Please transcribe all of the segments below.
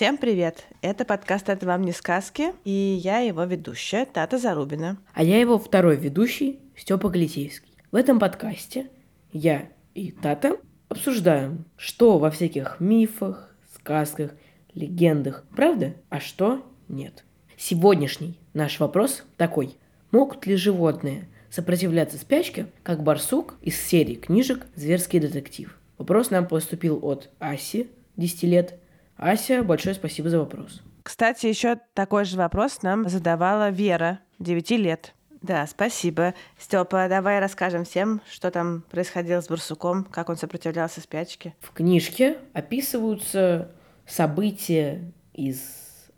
Всем привет! Это подкаст «Это вам не сказки» и я его ведущая Тата Зарубина. А я его второй ведущий Степа Галитейский. В этом подкасте я и Тата обсуждаем, что во всяких мифах, сказках, легендах правда, а что нет. Сегодняшний наш вопрос такой. Могут ли животные сопротивляться спячке, как барсук из серии книжек «Зверский детектив»? Вопрос нам поступил от Аси, 10 лет. Ася, большое спасибо за вопрос. Кстати, еще такой же вопрос нам задавала Вера, 9 лет. Да, спасибо. Степа, давай расскажем всем, что там происходило с барсуком, как он сопротивлялся спячке. В книжке описываются события из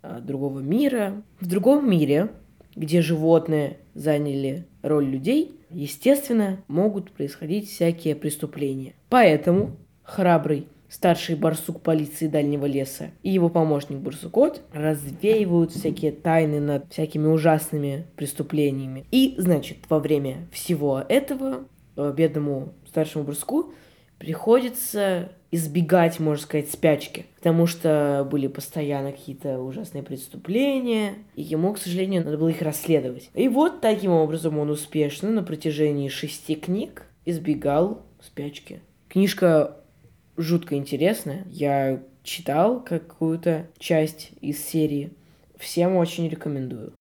а, другого мира. В другом мире, где животные заняли роль людей, естественно, могут происходить всякие преступления. Поэтому храбрый старший барсук полиции Дальнего леса и его помощник Барсукот развеивают всякие тайны над всякими ужасными преступлениями. И, значит, во время всего этого э, бедному старшему барсуку приходится избегать, можно сказать, спячки, потому что были постоянно какие-то ужасные преступления, и ему, к сожалению, надо было их расследовать. И вот таким образом он успешно на протяжении шести книг избегал спячки. Книжка жутко интересная. Я читал какую-то часть из серии. Всем очень рекомендую.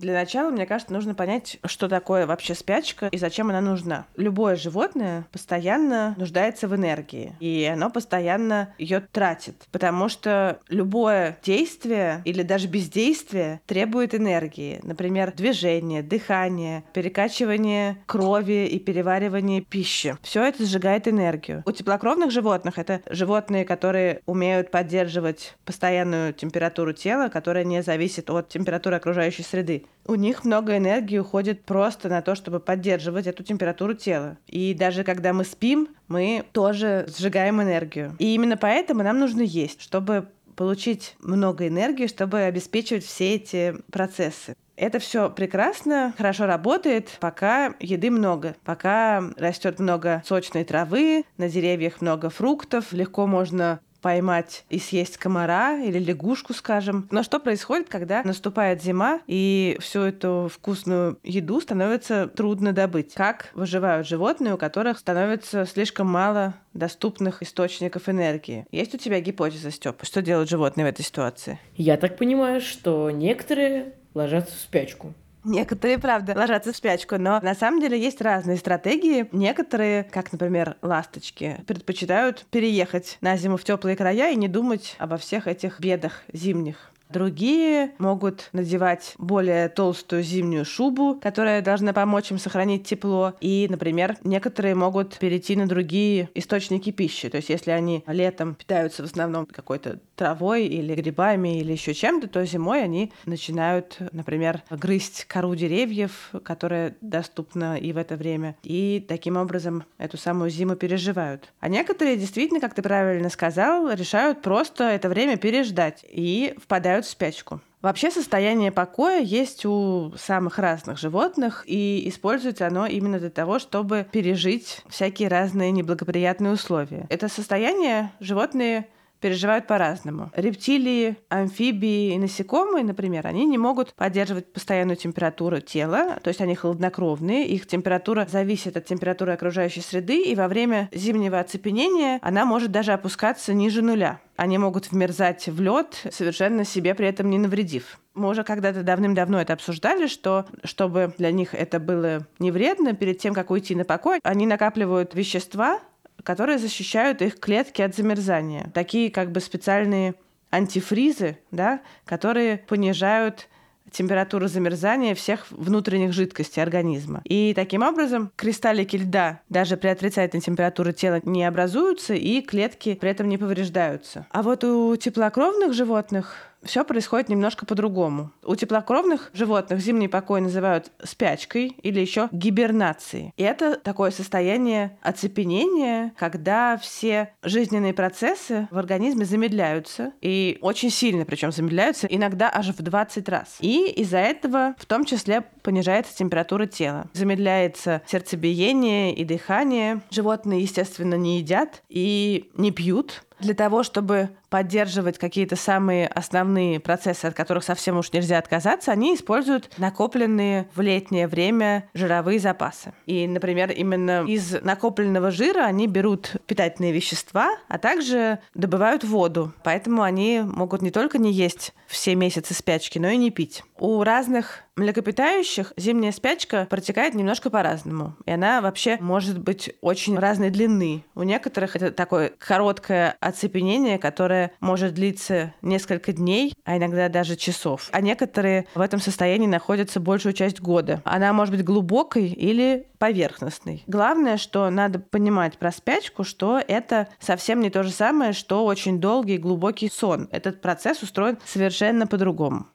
Для начала, мне кажется, нужно понять, что такое вообще спячка и зачем она нужна. Любое животное постоянно нуждается в энергии, и оно постоянно ее тратит, потому что любое действие или даже бездействие требует энергии. Например, движение, дыхание, перекачивание крови и переваривание пищи. Все это сжигает энергию. У теплокровных животных это животные, которые умеют поддерживать постоянную температуру тела, которая не зависит от температуры окружающей среды у них много энергии уходит просто на то, чтобы поддерживать эту температуру тела. И даже когда мы спим, мы тоже сжигаем энергию. И именно поэтому нам нужно есть, чтобы получить много энергии, чтобы обеспечивать все эти процессы. Это все прекрасно, хорошо работает, пока еды много, пока растет много сочной травы, на деревьях много фруктов, легко можно поймать и съесть комара или лягушку, скажем. Но что происходит, когда наступает зима и всю эту вкусную еду становится трудно добыть? Как выживают животные, у которых становится слишком мало доступных источников энергии? Есть у тебя гипотеза, Степа? Что делают животные в этой ситуации? Я так понимаю, что некоторые ложатся в спячку. Некоторые, правда, ложатся в спячку, но на самом деле есть разные стратегии. Некоторые, как, например, ласточки, предпочитают переехать на зиму в теплые края и не думать обо всех этих бедах зимних. Другие могут надевать более толстую зимнюю шубу, которая должна помочь им сохранить тепло. И, например, некоторые могут перейти на другие источники пищи. То есть, если они летом питаются в основном какой-то травой или грибами или еще чем-то, то зимой они начинают, например, грызть кору деревьев, которая доступна и в это время. И таким образом эту самую зиму переживают. А некоторые действительно, как ты правильно сказал, решают просто это время переждать и впадают в спячку. Вообще состояние покоя есть у самых разных животных, и используется оно именно для того, чтобы пережить всякие разные неблагоприятные условия. Это состояние животные переживают по-разному. Рептилии, амфибии и насекомые, например, они не могут поддерживать постоянную температуру тела, то есть они холоднокровные, их температура зависит от температуры окружающей среды, и во время зимнего оцепенения она может даже опускаться ниже нуля. Они могут вмерзать в лед, совершенно себе при этом не навредив. Мы уже когда-то давным-давно это обсуждали, что чтобы для них это было не вредно, перед тем, как уйти на покой, они накапливают вещества, которые защищают их клетки от замерзания. Такие как бы специальные антифризы, да, которые понижают температуру замерзания всех внутренних жидкостей организма. И таким образом кристаллики льда даже при отрицательной температуре тела не образуются, и клетки при этом не повреждаются. А вот у теплокровных животных все происходит немножко по-другому. У теплокровных животных зимний покой называют спячкой или еще гибернацией. И это такое состояние оцепенения, когда все жизненные процессы в организме замедляются, и очень сильно причем замедляются, иногда аж в 20 раз. И из-за этого в том числе понижается температура тела. Замедляется сердцебиение и дыхание. Животные, естественно, не едят и не пьют, для того, чтобы поддерживать какие-то самые основные процессы, от которых совсем уж нельзя отказаться, они используют накопленные в летнее время жировые запасы. И, например, именно из накопленного жира они берут питательные вещества, а также добывают воду. Поэтому они могут не только не есть все месяцы спячки, но и не пить. У разных млекопитающих зимняя спячка протекает немножко по-разному. И она вообще может быть очень разной длины. У некоторых это такое короткое оцепенение, которое может длиться несколько дней, а иногда даже часов. А некоторые в этом состоянии находятся большую часть года. Она может быть глубокой или поверхностной. Главное, что надо понимать про спячку, что это совсем не то же самое, что очень долгий глубокий сон. Этот процесс устроен совершенно по-другому.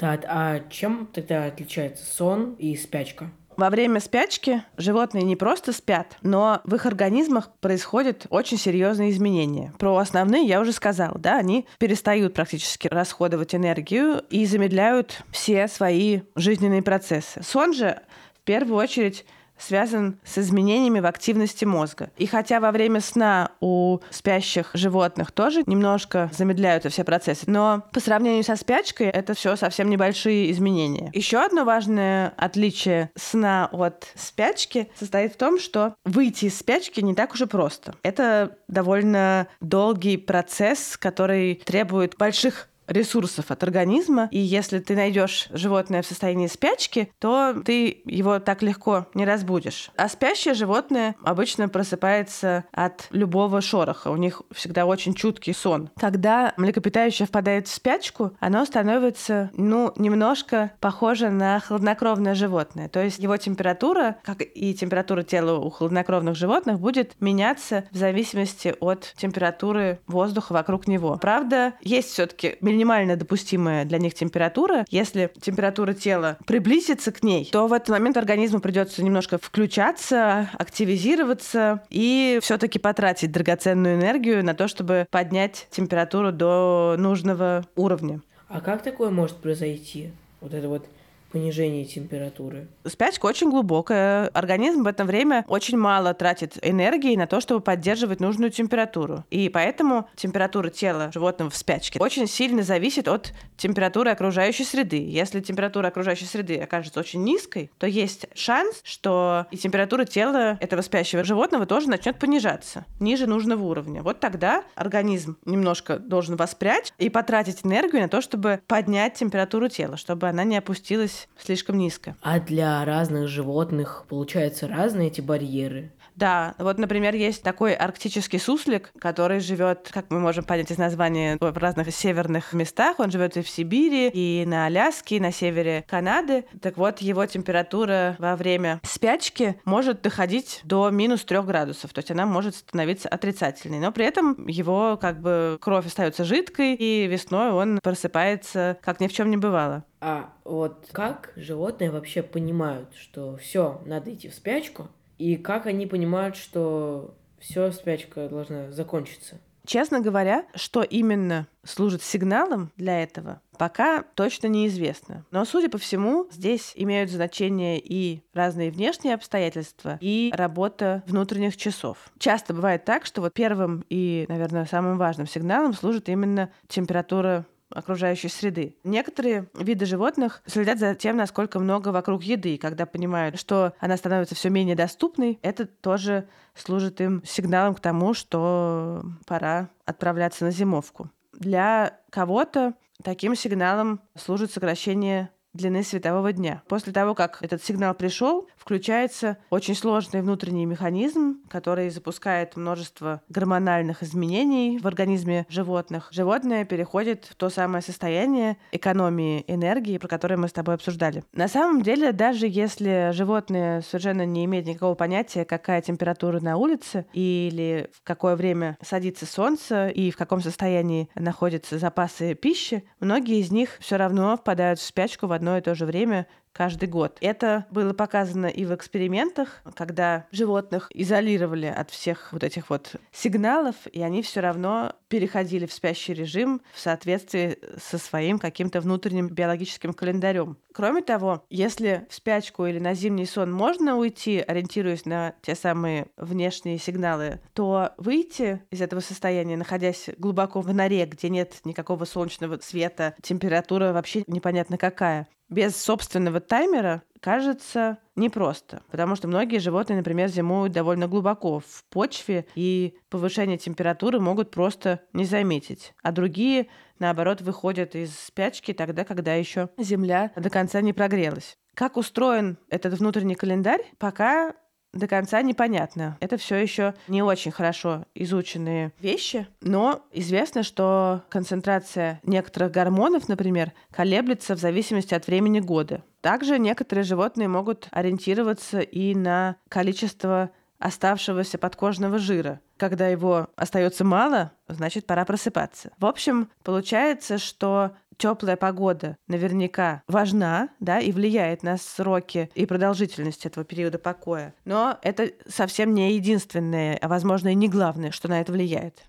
Так, а чем тогда отличается сон и спячка? Во время спячки животные не просто спят, но в их организмах происходят очень серьезные изменения. Про основные я уже сказала, да, они перестают практически расходовать энергию и замедляют все свои жизненные процессы. Сон же в первую очередь связан с изменениями в активности мозга. И хотя во время сна у спящих животных тоже немножко замедляются все процессы, но по сравнению со спячкой это все совсем небольшие изменения. Еще одно важное отличие сна от спячки состоит в том, что выйти из спячки не так уж и просто. Это довольно долгий процесс, который требует больших ресурсов от организма, и если ты найдешь животное в состоянии спячки, то ты его так легко не разбудишь. А спящее животное обычно просыпается от любого шороха. У них всегда очень чуткий сон. Когда млекопитающее впадает в спячку, оно становится, ну, немножко похоже на хладнокровное животное. То есть его температура, как и температура тела у хладнокровных животных, будет меняться в зависимости от температуры воздуха вокруг него. Правда, есть все-таки минимально допустимая для них температура. Если температура тела приблизится к ней, то в этот момент организму придется немножко включаться, активизироваться и все-таки потратить драгоценную энергию на то, чтобы поднять температуру до нужного уровня. А как такое может произойти? Вот это вот понижение температуры. Спячка очень глубокая. Организм в это время очень мало тратит энергии на то, чтобы поддерживать нужную температуру. И поэтому температура тела животного в спячке очень сильно зависит от температуры окружающей среды. Если температура окружающей среды окажется очень низкой, то есть шанс, что и температура тела этого спящего животного тоже начнет понижаться ниже нужного уровня. Вот тогда организм немножко должен воспрять и потратить энергию на то, чтобы поднять температуру тела, чтобы она не опустилась слишком низко. А для разных животных, получается, разные эти барьеры? Да, вот, например, есть такой арктический суслик, который живет, как мы можем понять из названия, в разных северных местах. Он живет и в Сибири, и на Аляске, и на севере Канады. Так вот, его температура во время спячки может доходить до минус трех градусов. То есть она может становиться отрицательной. Но при этом его как бы кровь остается жидкой, и весной он просыпается, как ни в чем не бывало. А вот как животные вообще понимают, что все, надо идти в спячку, и как они понимают, что все, спячка должна закончиться? Честно говоря, что именно служит сигналом для этого, пока точно неизвестно. Но, судя по всему, здесь имеют значение и разные внешние обстоятельства, и работа внутренних часов. Часто бывает так, что вот первым и, наверное, самым важным сигналом служит именно температура окружающей среды. Некоторые виды животных следят за тем, насколько много вокруг еды. И когда понимают, что она становится все менее доступной, это тоже служит им сигналом к тому, что пора отправляться на зимовку. Для кого-то таким сигналом служит сокращение длины светового дня. После того, как этот сигнал пришел, включается очень сложный внутренний механизм, который запускает множество гормональных изменений в организме животных. Животное переходит в то самое состояние экономии энергии, про которое мы с тобой обсуждали. На самом деле, даже если животное совершенно не имеет никакого понятия, какая температура на улице или в какое время садится солнце и в каком состоянии находятся запасы пищи, многие из них все равно впадают в спячку в одно и то же время каждый год. Это было показано и в экспериментах, когда животных изолировали от всех вот этих вот сигналов, и они все равно переходили в спящий режим в соответствии со своим каким-то внутренним биологическим календарем. Кроме того, если в спячку или на зимний сон можно уйти, ориентируясь на те самые внешние сигналы, то выйти из этого состояния, находясь глубоко в норе, где нет никакого солнечного света, температура вообще непонятно какая, без собственного таймера кажется непросто, потому что многие животные, например, зимуют довольно глубоко в почве, и повышение температуры могут просто не заметить, а другие, наоборот, выходят из спячки тогда, когда еще земля до конца не прогрелась. Как устроен этот внутренний календарь, пока до конца непонятно. Это все еще не очень хорошо изученные вещи, но известно, что концентрация некоторых гормонов, например, колеблется в зависимости от времени года. Также некоторые животные могут ориентироваться и на количество оставшегося подкожного жира. Когда его остается мало, значит, пора просыпаться. В общем, получается, что теплая погода наверняка важна, да, и влияет на сроки и продолжительность этого периода покоя. Но это совсем не единственное, а возможно и не главное, что на это влияет.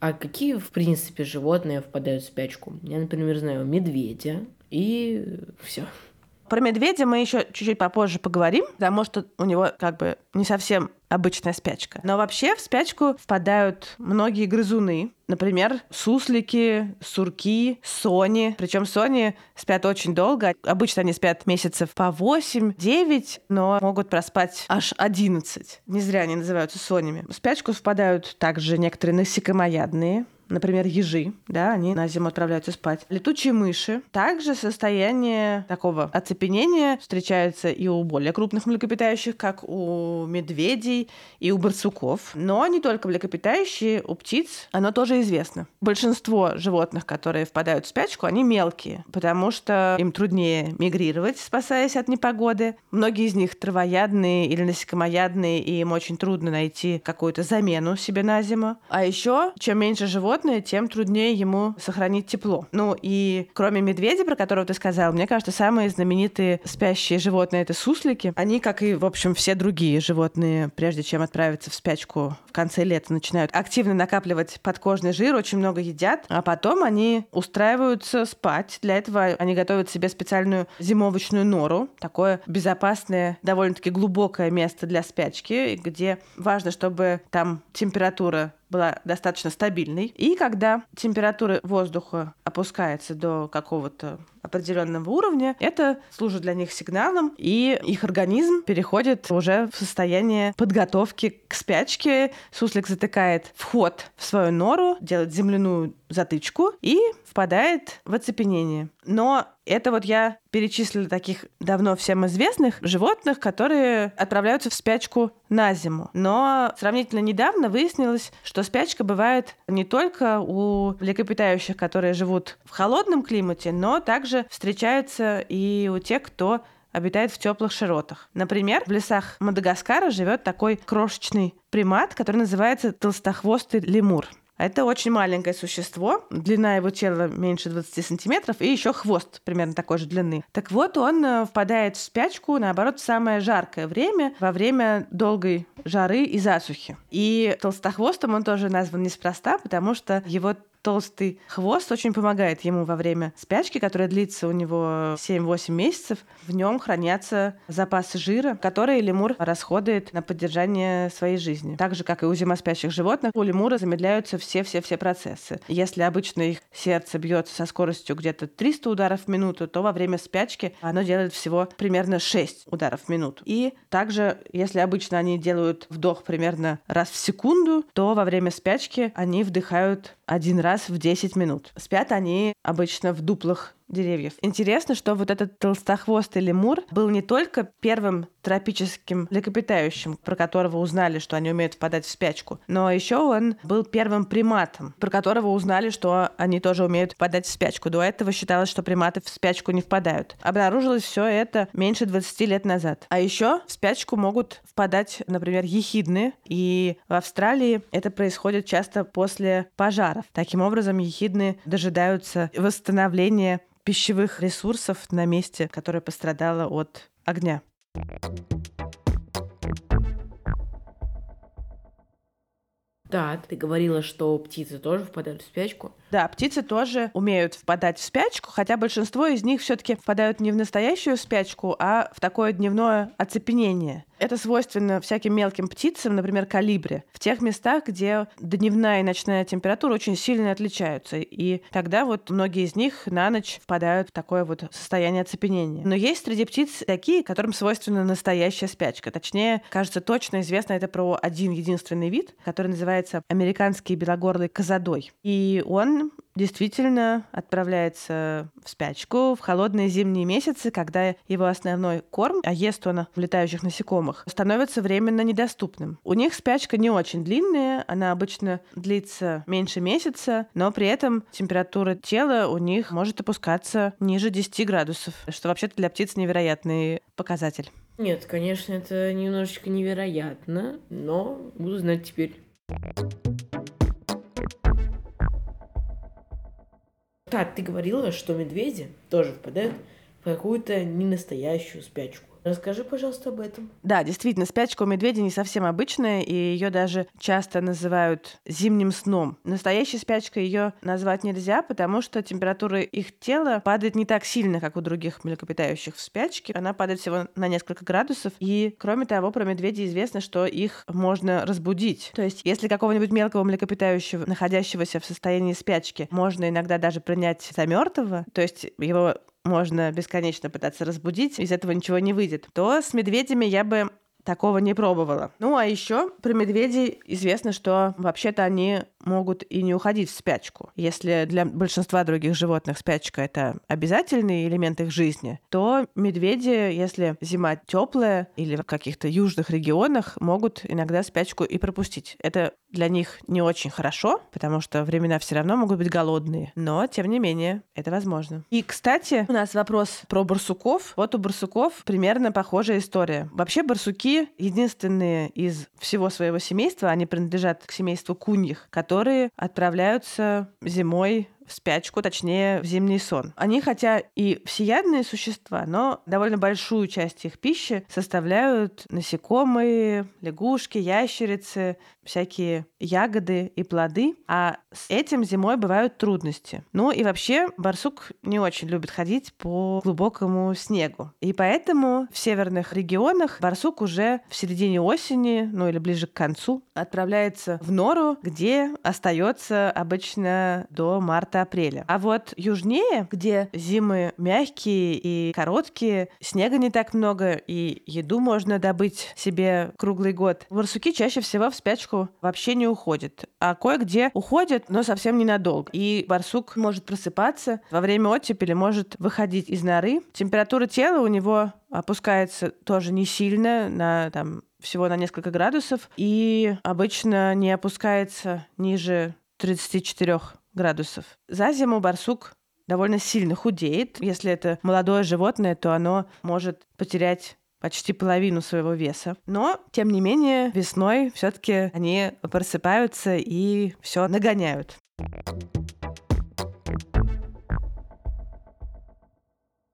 А какие, в принципе, животные впадают в спячку? Я, например, знаю медведя и все. Про медведя мы еще чуть-чуть попозже поговорим, потому что у него как бы не совсем обычная спячка. Но вообще в спячку впадают многие грызуны. Например, суслики, сурки, сони. Причем сони спят очень долго. Обычно они спят месяцев по 8-9, но могут проспать аж 11. Не зря они называются сонями. В спячку впадают также некоторые насекомоядные например, ежи, да, они на зиму отправляются спать. Летучие мыши. Также состояние такого оцепенения встречается и у более крупных млекопитающих, как у медведей и у барсуков. Но не только млекопитающие, у птиц оно тоже известно. Большинство животных, которые впадают в спячку, они мелкие, потому что им труднее мигрировать, спасаясь от непогоды. Многие из них травоядные или насекомоядные, и им очень трудно найти какую-то замену себе на зиму. А еще, чем меньше животных, животное, тем труднее ему сохранить тепло. Ну и кроме медведя, про которого ты сказал, мне кажется, самые знаменитые спящие животные — это суслики. Они, как и, в общем, все другие животные, прежде чем отправиться в спячку в конце лета, начинают активно накапливать подкожный жир, очень много едят, а потом они устраиваются спать. Для этого они готовят себе специальную зимовочную нору, такое безопасное, довольно-таки глубокое место для спячки, где важно, чтобы там температура была достаточно стабильной. И когда температура воздуха опускается до какого-то определенного уровня, это служит для них сигналом, и их организм переходит уже в состояние подготовки к спячке. Суслик затыкает вход в свою нору, делает земляную затычку и впадает в оцепенение. Но это вот я перечислила таких давно всем известных животных, которые отправляются в спячку на зиму. Но сравнительно недавно выяснилось, что спячка бывает не только у млекопитающих, которые живут в холодном климате, но также встречается и у тех, кто обитает в теплых широтах. Например, в лесах Мадагаскара живет такой крошечный примат, который называется толстохвостый лемур. Это очень маленькое существо, длина его тела меньше 20 сантиметров, и еще хвост примерно такой же длины. Так вот, он э, впадает в спячку, наоборот, в самое жаркое время, во время долгой жары и засухи. И толстохвостом он тоже назван неспроста, потому что его толстый хвост очень помогает ему во время спячки, которая длится у него 7-8 месяцев. В нем хранятся запасы жира, которые лемур расходует на поддержание своей жизни. Так же, как и у зимоспящих животных, у лемура замедляются все-все-все процессы. Если обычно их сердце бьется со скоростью где-то 300 ударов в минуту, то во время спячки оно делает всего примерно 6 ударов в минуту. И также, если обычно они делают вдох примерно раз в секунду, то во время спячки они вдыхают один раз в 10 минут. Спят они обычно в дуплах деревьев. Интересно, что вот этот толстохвостый лемур был не только первым тропическим млекопитающим, про которого узнали, что они умеют впадать в спячку, но еще он был первым приматом, про которого узнали, что они тоже умеют впадать в спячку. До этого считалось, что приматы в спячку не впадают. Обнаружилось все это меньше 20 лет назад. А еще в спячку могут впадать, например, ехидны, и в Австралии это происходит часто после пожаров. Таким образом, ехидны дожидаются восстановления пищевых ресурсов на месте, которое пострадало от огня. Да, ты говорила, что птицы тоже впадают в спячку. Да, птицы тоже умеют впадать в спячку, хотя большинство из них все-таки впадают не в настоящую спячку, а в такое дневное оцепенение. Это свойственно всяким мелким птицам, например, калибре, в тех местах, где дневная и ночная температура очень сильно отличаются. И тогда вот многие из них на ночь впадают в такое вот состояние оцепенения. Но есть среди птиц такие, которым свойственна настоящая спячка. Точнее, кажется, точно известно это про один единственный вид, который называется американский белогорлый козадой. И он действительно отправляется в спячку в холодные зимние месяцы, когда его основной корм, а ест он летающих насекомых, становится временно недоступным. У них спячка не очень длинная, она обычно длится меньше месяца, но при этом температура тела у них может опускаться ниже 10 градусов, что вообще-то для птиц невероятный показатель. Нет, конечно, это немножечко невероятно, но буду знать теперь. Так, ты говорила, что медведи тоже впадают в какую-то ненастоящую спячку. Расскажи, пожалуйста, об этом. Да, действительно, спячка у медведя не совсем обычная, и ее даже часто называют зимним сном. Настоящей спячкой ее назвать нельзя, потому что температура их тела падает не так сильно, как у других млекопитающих в спячке. Она падает всего на несколько градусов. И, кроме того, про медведей известно, что их можно разбудить. То есть, если какого-нибудь мелкого млекопитающего, находящегося в состоянии спячки, можно иногда даже принять за мертвого, то есть его можно бесконечно пытаться разбудить, из этого ничего не выйдет, то с медведями я бы такого не пробовала. Ну, а еще про медведей известно, что вообще-то они могут и не уходить в спячку. Если для большинства других животных спячка это обязательный элемент их жизни, то медведи, если зима теплая или в каких-то южных регионах, могут иногда спячку и пропустить. Это для них не очень хорошо, потому что времена все равно могут быть голодные, но тем не менее это возможно. И, кстати, у нас вопрос про барсуков. Вот у барсуков примерно похожая история. Вообще барсуки единственные из всего своего семейства, они принадлежат к семейству куньих, которые отправляются зимой спячку, точнее, в зимний сон. Они хотя и всеядные существа, но довольно большую часть их пищи составляют насекомые, лягушки, ящерицы, всякие ягоды и плоды, а с этим зимой бывают трудности. Ну и вообще барсук не очень любит ходить по глубокому снегу. И поэтому в северных регионах барсук уже в середине осени, ну или ближе к концу, отправляется в нору, где остается обычно до марта-апреля. А вот южнее, где зимы мягкие и короткие, снега не так много, и еду можно добыть себе круглый год, барсуки чаще всего в спячку вообще не уходят. А кое-где уходят, но совсем ненадолго. И барсук может просыпаться во время оттепели, может выходить из норы. Температура тела у него опускается тоже не сильно, на там всего на несколько градусов, и обычно не опускается ниже 34 градусов. За зиму барсук довольно сильно худеет. Если это молодое животное, то оно может потерять почти половину своего веса. Но, тем не менее, весной все-таки они просыпаются и все нагоняют.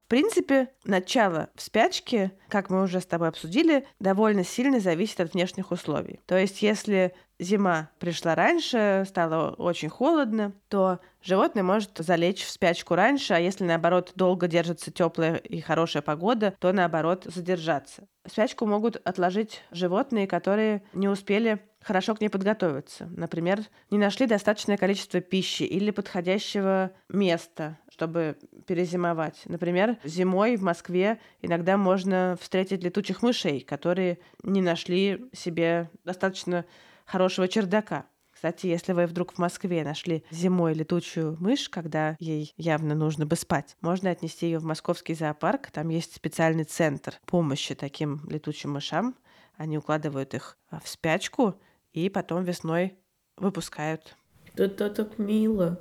В принципе, начало в спячке, как мы уже с тобой обсудили, довольно сильно зависит от внешних условий. То есть, если зима пришла раньше, стало очень холодно, то животное может залечь в спячку раньше, а если, наоборот, долго держится теплая и хорошая погода, то, наоборот, задержаться. Спячку могут отложить животные, которые не успели хорошо к ней подготовиться. Например, не нашли достаточное количество пищи или подходящего места, чтобы перезимовать. Например, зимой в Москве иногда можно встретить летучих мышей, которые не нашли себе достаточно хорошего чердака. Кстати, если вы вдруг в Москве нашли зимой летучую мышь, когда ей явно нужно бы спать, можно отнести ее в московский зоопарк. Там есть специальный центр помощи таким летучим мышам. Они укладывают их а, в спячку и потом весной выпускают. Это так мило.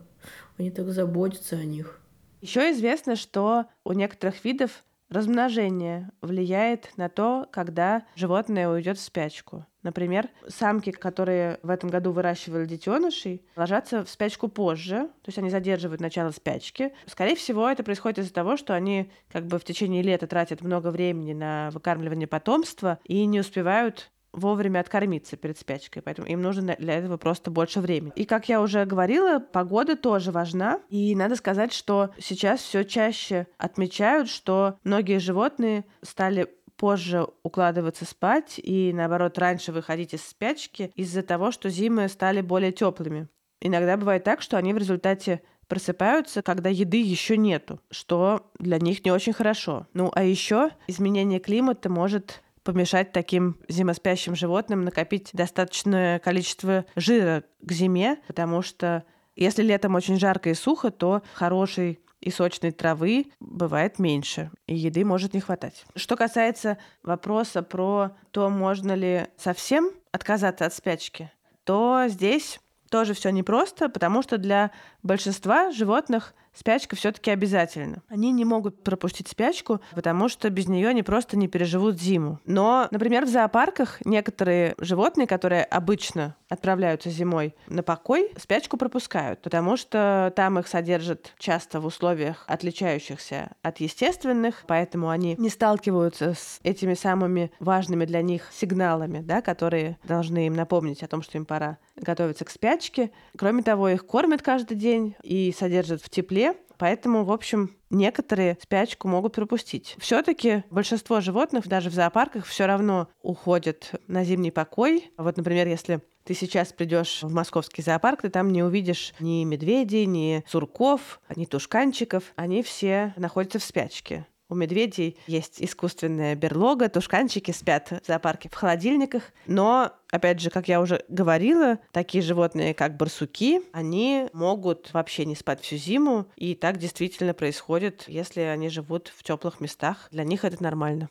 Они так заботятся о них. Еще известно, что у некоторых видов размножение влияет на то, когда животное уйдет в спячку. Например, самки, которые в этом году выращивали детенышей, ложатся в спячку позже, то есть они задерживают начало спячки. Скорее всего, это происходит из-за того, что они как бы в течение лета тратят много времени на выкармливание потомства и не успевают вовремя откормиться перед спячкой, поэтому им нужно для этого просто больше времени. И как я уже говорила, погода тоже важна, и надо сказать, что сейчас все чаще отмечают, что многие животные стали позже укладываться спать и, наоборот, раньше выходить из спячки из-за того, что зимы стали более теплыми. Иногда бывает так, что они в результате просыпаются, когда еды еще нету, что для них не очень хорошо. Ну а еще изменение климата может помешать таким зимоспящим животным накопить достаточное количество жира к зиме, потому что если летом очень жарко и сухо, то хорошей и сочной травы бывает меньше, и еды может не хватать. Что касается вопроса про то, можно ли совсем отказаться от спячки, то здесь тоже все непросто, потому что для большинства животных спячка все-таки обязательно. Они не могут пропустить спячку, потому что без нее они просто не переживут зиму. Но, например, в зоопарках некоторые животные, которые обычно отправляются зимой на покой, спячку пропускают, потому что там их содержат часто в условиях, отличающихся от естественных, поэтому они не сталкиваются с этими самыми важными для них сигналами, да, которые должны им напомнить о том, что им пора готовиться к спячке. Кроме того, их кормят каждый день и содержат в тепле, Поэтому, в общем, некоторые спячку могут пропустить. Все-таки большинство животных, даже в зоопарках, все равно уходят на зимний покой. Вот, например, если ты сейчас придешь в московский зоопарк, ты там не увидишь ни медведей, ни сурков, ни тушканчиков. Они все находятся в спячке. У медведей есть искусственная берлога, тушканчики спят в зоопарке в холодильниках. Но, опять же, как я уже говорила, такие животные, как барсуки, они могут вообще не спать всю зиму. И так действительно происходит, если они живут в теплых местах. Для них это нормально.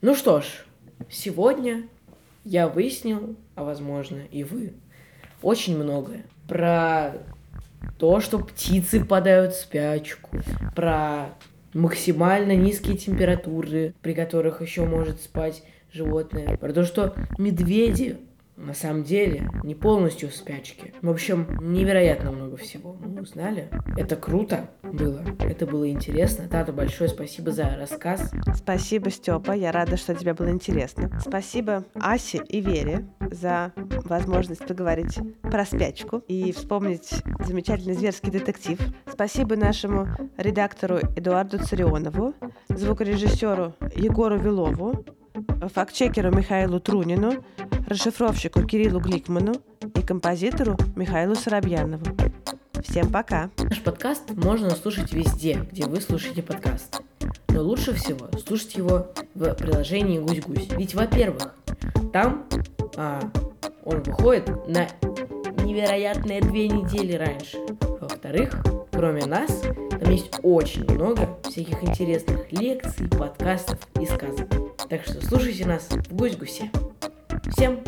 Ну что ж, сегодня я выяснил, а возможно и вы, очень многое про то, что птицы впадают в спячку, про максимально низкие температуры, при которых еще может спать животное, про то, что медведи на самом деле не полностью в спячке. В общем, невероятно много всего мы узнали. Это круто было. Это было интересно. Тата, большое спасибо за рассказ. Спасибо, Степа. Я рада, что тебе было интересно. Спасибо Асе и Вере за возможность поговорить про спячку и вспомнить замечательный зверский детектив. Спасибо нашему редактору Эдуарду Царионову, звукорежиссеру Егору Вилову, фактчекеру Михаилу Трунину, расшифровщику Кириллу Гликману и композитору Михаилу Соробьянову. Всем пока! Наш подкаст можно слушать везде, где вы слушаете подкаст. Но лучше всего слушать его в приложении Гусь-Гусь. Ведь, во-первых, там а, он выходит на невероятные две недели раньше. Во-вторых, кроме нас, там есть очень много всяких интересных лекций, подкастов и сказок. Так что слушайте нас в Гусь-Гусе. Всем